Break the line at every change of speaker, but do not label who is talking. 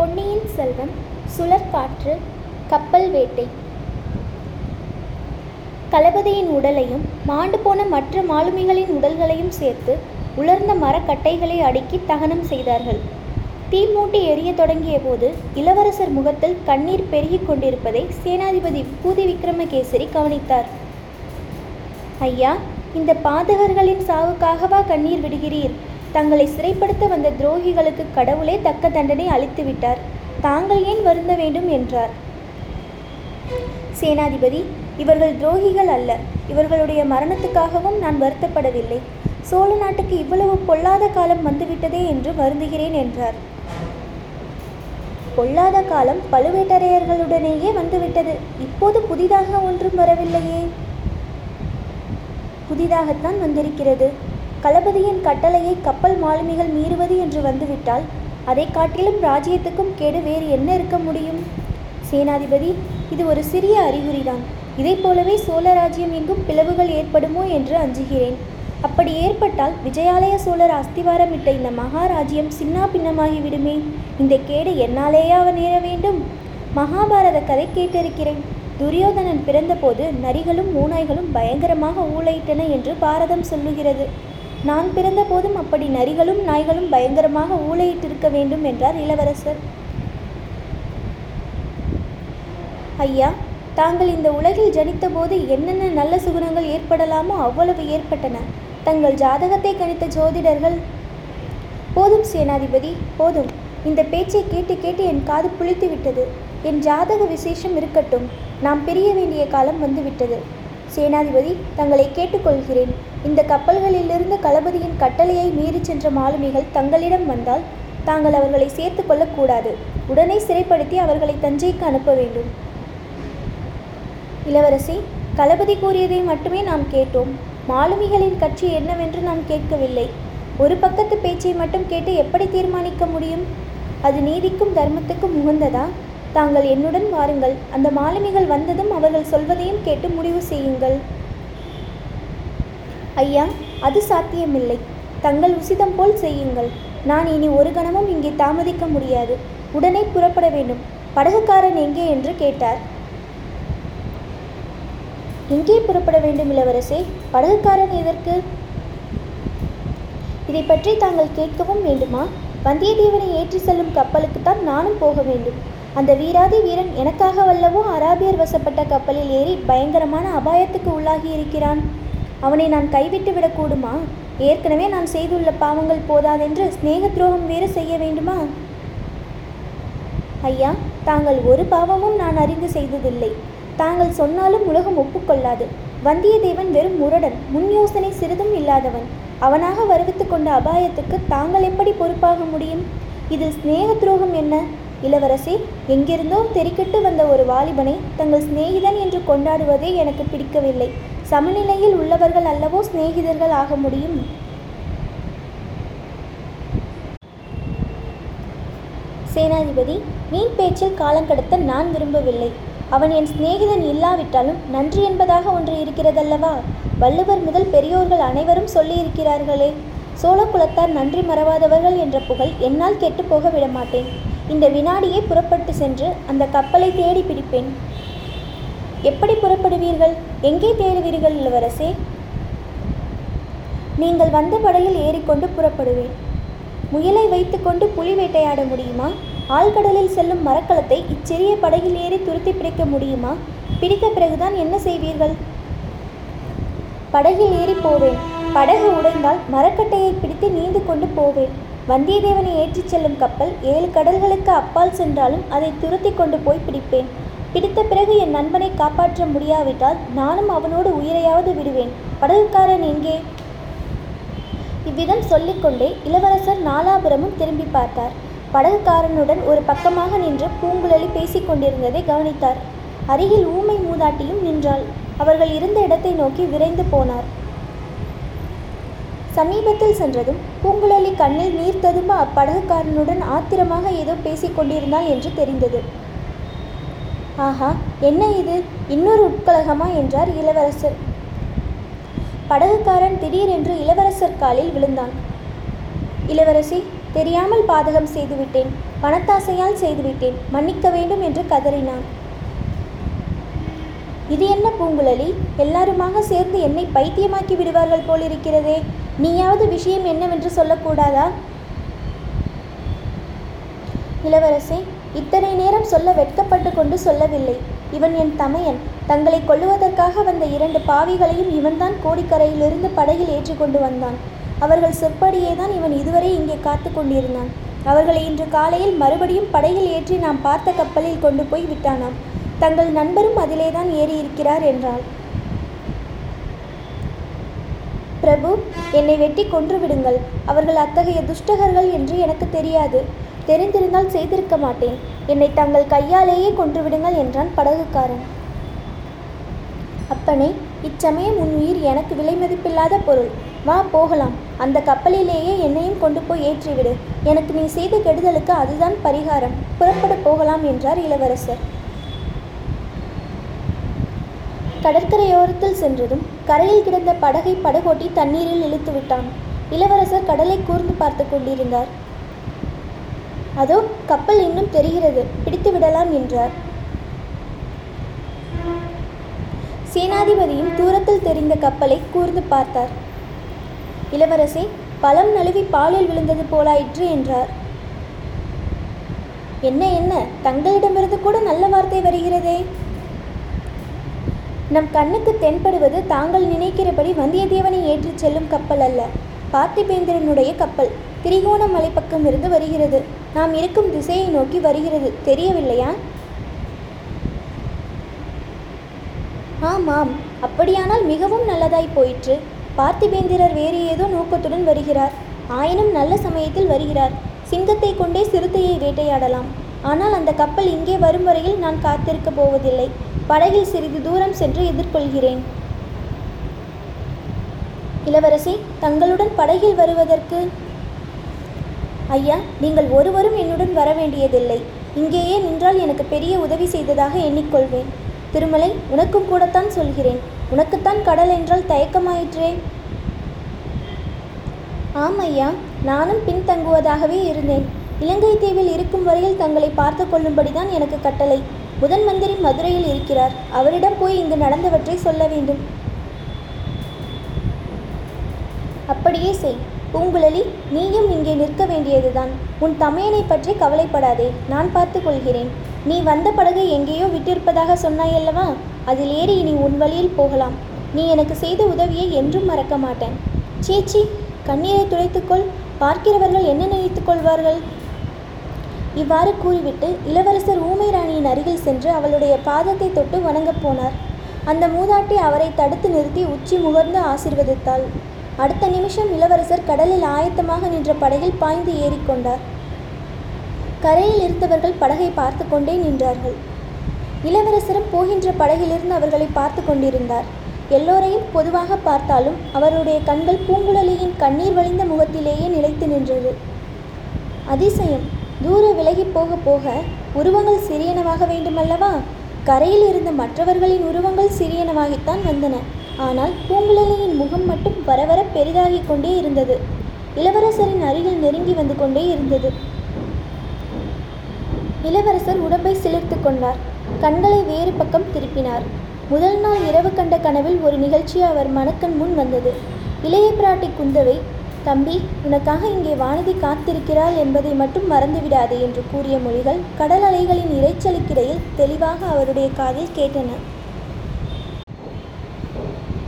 பொன்னியின் செல்வன் சுழற்காற்று கப்பல் வேட்டை. தளபதியின் உடலையும் மாண்டு போன மற்ற மாலுமிகளின் உடல்களையும் சேர்த்து உலர்ந்த மரக்கட்டைகளை அடுக்கி தகனம் செய்தார்கள். தீ மூட்டி எரிய தொடங்கிய போது இளவரசர் முகத்தில் கண்ணீர் பெருகிக் கொண்டிருப்பதை சேனாதிபதி பூதி விக்ரமகேசரி கவனித்தார். ஐயா இந்த பாதகர்களின் சாவுக்காகவா கண்ணீர் விடுகிறீர்? தங்களை சிறைப்படுத்த வந்த துரோகிகளுக்கு கடவுளே தக்க தண்டனை அளித்துவிட்டார். தாங்கள் ஏன் வருந்த வேண்டும் என்றார். சேனாதிபதி இவர்கள் துரோகிகள் அல்ல. இவர்களுடைய மரணத்துக்காகவும் நான் வருத்தப்படவில்லை. சோழ நாட்டுக்கு இவ்வளவு பொல்லாத காலம் வந்துவிட்டதே என்று வருந்துகிறேன் என்றார். பொல்லாத காலம் பழுவேட்டரையர்களுடனேயே வந்துவிட்டது. இப்போது புதிதாக ஒன்றும் வரவில்லையே. புதிதாகத்தான் வந்திருக்கிறது. களபதியின் கட்டளையை கப்பல் மாலுமிகள் மீறுவது என்று வந்துவிட்டால் அதை காட்டிலும் ராஜ்யத்துக்கும் கேடு வேறு என்ன இருக்க முடியும்? சேனாதிபதி இது ஒரு சிறிய அறிகுறிதான். இதைப் போலவே சோழ ராஜ்யம் எங்கும் பிளவுகள் ஏற்படுமோ என்று அஞ்சுகிறேன். அப்படி ஏற்பட்டால் விஜயாலய சோழர் அஸ்திவாரமிட்ட இந்த மகாராஜ்யம் சின்னா பின்னமாகிவிடுமே. இந்த கேடு என்னாலேயா நேர வேண்டும். மகாபாரத கதை கேட்டிருக்கிறேன். துரியோதனன் பிறந்தபோது நரிகளும் மூநாய்களும் பயங்கரமாக ஊழையிட்டன என்று பாரதம் சொல்லுகிறது. நான் பிறந்தபோதும் அப்படி நரிகளும் நாய்களும் பயங்கரமாக ஊழையிட்டிருக்க வேண்டும் என்றார் இளவரசர். ஐயா தாங்கள் இந்த உலகில் ஜனித்தபோது என்னென்ன நல்ல சுகுணங்கள் ஏற்படலாமோ அவ்வளவு ஏற்பட்டன. தங்கள் ஜாதகத்தை கணித்த ஜோதிடர்கள் போதும் சேனாதிபதி போதும். இந்த பேச்சை கேட்டு கேட்டு என் காது புளித்து விட்டது. என் ஜாதக விசேஷம் இருக்கட்டும். நாம் பிரிய வேண்டிய காலம் வந்துவிட்டது சேனாதிபதி தங்களை கேட்டுக்கொள்கிறேன். இந்த கப்பல்களிலிருந்து களபதியின் கட்டளையை மீறிச் சென்ற மாலுமிகள் தங்களிடம் வந்தால் தாங்கள் அவர்களை சேர்த்து கொள்ளக்கூடாது. உடனே சிறைப்படுத்தி அவர்களை தஞ்சைக்கு அனுப்ப வேண்டும். இளவரசி களபதி கூறியதை மட்டுமே நாம் கேட்டோம். மாலுமிகளின் கட்சி என்னவென்று நாம் கேட்கவில்லை. ஒரு பக்கத்து பேச்சை மட்டும் கேட்டு எப்படி தீர்மானிக்க முடியும்? அது நீதிக்கும் தர்மத்துக்கும் உகந்ததா? தாங்கள் என்னுடன் வாருங்கள். அந்த மாலுமிகள் வந்ததும் அவர்கள் சொல்வதையும் கேட்டு முடிவு செய்யுங்கள். ஐயா அது சாத்தியமில்லை. தங்கள் உசிதம் போல் செய்யுங்கள். நான் இனி ஒரு கணமும் இங்கே தாமதிக்க முடியாது. உடனே புறப்பட வேண்டும். படகுக்காரன் எங்கே என்று கேட்டார். எங்கே புறப்பட வேண்டும் இளவரசே. படகுக்காரன் எதற்கு? இதை பற்றி தாங்கள் கேட்கவும் வேண்டுமா? வந்தியத்தேவனை ஏற்றி செல்லும் கப்பலுக்குத்தான் நானும் போக வேண்டும். அந்த வீராதி வீரன் எனக்காக வல்லவோ அராபியர் வசப்பட்ட கப்பலில் ஏறி பயங்கரமான அபாயத்துக்கு உள்ளாகி இருக்கிறான் அவனை நான் கைவிட்டு விடக்கூடுமா? ஏற்கனவே நான் செய்துள்ள பாவங்கள் போதாதென்று சிநேக துரோகம் வேறு செய்ய வேண்டுமா? ஐயா தாங்கள் ஒரு பாவமும் நான் அறிந்து செய்ததில்லை. தாங்கள் சொன்னாலும் உலகம் ஒப்புக்கொள்ளாது. வந்தியத்தேவன் வெறும் முரடன் முன் யோசனை சிறிதும் இல்லாதவன். அவனாக வருவித்து கொண்ட அபாயத்துக்கு தாங்கள் எப்படி பொறுப்பாக முடியும்? இதில் சிநேக துரோகம் என்ன? இளவரசி எங்கிருந்தோ தெறிக்கிட்டு வந்த ஒரு வாலிபனை தங்கள் சிநேகிதன் என்று கொண்டாடுவதே எனக்கு பிடிக்கவில்லை. சமநிலையில் உள்ளவர்கள் அல்லவோ சிநேகிதர்கள் ஆக முடியும். சேனாதிபதி நீர் பேச்சில் காலங்கடத்த நான் விரும்பவில்லை. அவன் என் சிநேகிதன் இல்லாவிட்டாலும் நன்றி என்பதாக ஒன்று இருக்கிறதல்லவா? வள்ளுவர் முதல் பெரியோர்கள் அனைவரும் சொல்லியிருக்கிறார்களே சோழக்குலத்தார் நன்றி மறவாதவர்கள் என்ற புகழ் என்னால் கெட்டுப்போக போக விடமாட்டேன். இந்த வினாடியே புறப்பட்டு சென்று அந்த கப்பலை தேடி பிடிப்பேன். எப்படி புறப்படுவீர்கள்? எங்கே தேடுவீர்கள் இளவரசே? நீங்கள் வந்த படையில் ஏறிக்கொண்டு புறப்படுவேன். முயலை வைத்துக்கொண்டு புலி வேட்டையாட முடியுமா? ஆழ்கடலில் செல்லும் மரக்கலத்தை இச்சிறிய படகில் ஏறி துருத்தி பிடிக்க முடியுமா? பிடித்த பிறகுதான் என்ன செய்வீர்கள்? படகில் ஏறி போவேன். படகு உடைந்தால் மரக்கட்டையை பிடித்து நீந்து கொண்டு போவேன். வந்தியத்தேவனை ஏற்றிச் செல்லும் கப்பல் ஏழு கடல்களுக்கு அப்பால் சென்றாலும் அதை துருத்தி கொண்டு போய் பிடிப்பேன். பிடித்த பிறகு என் நண்பனை காப்பாற்ற முடியாவிட்டால் நானும் அவனோடு உயிரையாவது விடுவேன். படகுக்காரன் எங்கே? இவ்விதம் சொல்லிக்கொண்டே இளவரசர் நாலாபுரமும் திரும்பி பார்த்தார். படகுக்காரனுடன் ஒரு பக்கமாக நின்று பூங்குழலி பேசிக் கொண்டிருந்ததை கவனித்தார். அருகில் ஊமை மூதாட்டியும் நின்றாள். அவர்கள் இருந்த இடத்தை நோக்கி விரைந்து போனார். சமீபத்தில் சென்றதும் பூங்குழலி கண்ணில் நீர் ததும்ப அப்படகுக்காரனுடன் ஆத்திரமாக ஏதோ பேசிக் கொண்டிருந்தாள் என்று தெரிந்தது. ஆஹா என்ன இது? இன்னொரு உட்கலகமா? என்றார் இளவரசர். படகுக்காரன் திடீரென்று இளவரசர் காலில் விழுந்தான். இளவரசி தெரியாமல் பாதகம் செய்துவிட்டேன். பணத்தாசையால் செய்துவிட்டேன். மன்னிக்க வேண்டும் என்று கதறினான். இது என்ன பூங்குழலி? எல்லாருமாக சேர்ந்து என்னை பைத்தியமாக்கி விடுவார்கள் போலிருக்கிறதே. நீயாவது விஷயம் என்னவென்று சொல்லக்கூடாதா? இளவரசே இத்தனை நேரம் சொல்ல வெட்கப்பட்டு கொண்டு சொல்லவில்லை. இவன் என் தமையன். தங்களை கொல்லுவதற்காக வந்த இரண்டு பாவிகளையும் இவன்தான் கோடிக்கரையிலிருந்து படகில் ஏற்றி கொண்டு வந்தான். அவர்கள் செப்படியே தான் இவன் இதுவரை இங்கே காத்து கொண்டிருந்தான். அவர்களை இன்று காலையில் மறுபடியும் படகில் ஏற்றி நாம் பார்த்த கப்பலில் கொண்டு போய் விட்டானாம். தங்கள் நண்பரும் அதிலேதான் ஏறி இருக்கிறார் என்றாள். பிரபு என்னை வெட்டி கொன்று விடுங்கள். அவர்கள் அத்தகைய துஷ்டகர்கள் என்று எனக்கு தெரியாது. தெரிந்திருந்தால் செய்திருக்க மாட்டேன். என்னை தங்கள் கையாலேயே கொன்றுவிடுங்கள் என்றான் படகுக்காரன். அப்பனே இச்சமயம் உன் உயிர் எனக்கு விலை மதிப்பில்லாத பொருள். வா போகலாம். அந்த கப்பலிலேயே என்னையும் கொண்டு போய் ஏற்றிவிடு. எனக்கு நீ செய்த கெடுதலுக்கு அதுதான் பரிகாரம். புறப்பட போகலாம் என்றார் இளவரசர். கடற்கரையோரத்தில் சென்றதும் கரையில் கிடந்த படகை படகோட்டி தண்ணீரில் இழுத்து விட்டான் இளவரசர் கடலை கூர்ந்து பார்த்து கொண்டிருந்தார். அதோ கப்பல் இன்னும் தெரிகிறது. பிடித்து விடலாம் என்றார். சேனாதிபதியும் தூரத்தில் தெரிந்த கப்பலை கூர்ந்து பார்த்தார். இளவரசே பழம் நழுவி பாலில் விழுந்தது போலாயிற்று என்றார். என்ன என்ன? தங்களிடமிருந்து கூட நல்ல வார்த்தை வருகிறதே? நம் கண்ணுக்கு தென்படுவது தாங்கள் நினைக்கிறபடி வந்தியத்தேவனை ஏற்றிச் செல்லும் கப்பல் அல்ல. பார்த்திபேந்திரனுடைய கப்பல். திரிகோணமலை பக்கம் இருந்து வருகிறது. நாம் இருக்கும் திசையை நோக்கி வருகிறது. தெரியவில்லையா? ஆமாம். அப்படியானால் மிகவும் நல்லதாய் போயிற்று. பார்த்திபேந்திரர் வேறு ஏதோ நோக்கத்துடன் வருகிறார். ஆயினும் நல்ல சமயத்தில் வருகிறார். சிங்கத்தை கொண்டே சிறுத்தையை வேட்டையாடலாம். ஆனால் அந்த கப்பல் இங்கே வரும் வரையில் நான் காத்திருக்கப் போவதில்லை. படகில் சிறிது தூரம் சென்று எதிர்கொள்கிறேன். இளவரசி தங்களுடன் படகில் வருவதற்கு ஐயா நீங்கள் ஒருவரும் என்னுடன் வர வேண்டியதில்லை. இங்கேயே நின்றால் எனக்கு பெரிய உதவி செய்ததாக எண்ணிக்கொள்வேன். திருமலை உனக்கும் கூடத்தான் சொல்கிறேன். உனக்குத்தான் கடல் என்றால் தயக்கமாயிற்றே. ஆம் ஐயா நானும் பின்தங்குவதாகவே இருந்தேன். இலங்கை தீவில் இருக்கும் வரையில் தங்களை பார்த்து கொள்ளும்படிதான் எனக்கு கட்டளை. முதன் மந்திரி மதுரையில் இருக்கிறார். அவரிடம் போய் இங்கு நடந்தவற்றை சொல்ல வேண்டும். அப்படியே செய். பூங்குழலி நீயும் இங்கே நிற்க வேண்டியதுதான். உன் தமையனை பற்றி கவலைப்படாதே நான் பார்த்து கொள்கிறேன். நீ வந்த படகை எங்கேயோ விட்டிருப்பதாக சொன்னாயல்லவா? அதில் ஏறி இனி உன் வழியில் போகலாம். நீ எனக்கு செய்த உதவியை என்றும் மறக்க மாட்டேன். சீச்சி கண்ணீரை துடைத்துக்கொள். பார்க்கிறவர்கள் என்ன நினைத்துக் கொள்வார்கள்? இவ்வாறு கூறிவிட்டு இளவரசர் ஊமை ராணியின் அருகில் சென்று அவளுடைய பாதத்தை தொட்டு வணங்கப் போனார். அந்த மூதாட்டி அவரை தடுத்து நிறுத்தி உச்சி முகர்ந்து ஆசிர்வதித்தாள். அடுத்த நிமிஷம் இளவரசர் கடலில் ஆயத்தமாக நின்ற படகில் பாய்ந்து ஏறிக்கொண்டார். கரையில் இருந்தவர்கள் படகை பார்த்து கொண்டே நின்றார்கள். இளவரசரும் போகின்ற படகிலிருந்து அவர்களை பார்த்து கொண்டிருந்தார். எல்லோரையும் பொதுவாக பார்த்தாலும் அவருடைய கண்கள் பூங்குழலியின் கண்ணீர் வழிந்த முகத்திலேயே நிலைத்து நின்றது. அதிசயம் தூர விலகி போக போக உருவங்கள் சிறியனவாக வேண்டுமல்லவா? கரையில் இருந்த மற்றவர்களின் உருவங்கள் சிறியனவாகித்தான் வந்தன. ஆனால் பூங்குழலியின் முகம் மட்டும் வர வர பெரிதாகிக் கொண்டே இருந்தது. இளவரசரின் அருகில் நெருங்கி வந்து கொண்டே இருந்தது. இளவரசர் உடம்பை சிலிர்த்து கொண்டார். கண்களை வேறு பக்கம் திருப்பினார். முதல் நாள் இரவு கண்ட கனவில் ஒரு நிகழ்ச்சி அவர் மனக்கண் முன் வந்தது. இளைய பிராட்டி குந்தவை தம்பி உனக்காக இங்கே வானதி காத்திருக்கிறாள் என்பதை மட்டும் மறந்துவிடாதே என்று கூறிய மொழிகள் கடல் அலைகளின் இரைச்சலுக்கிடையில் தெளிவாக அவருடைய காதில் கேட்டன.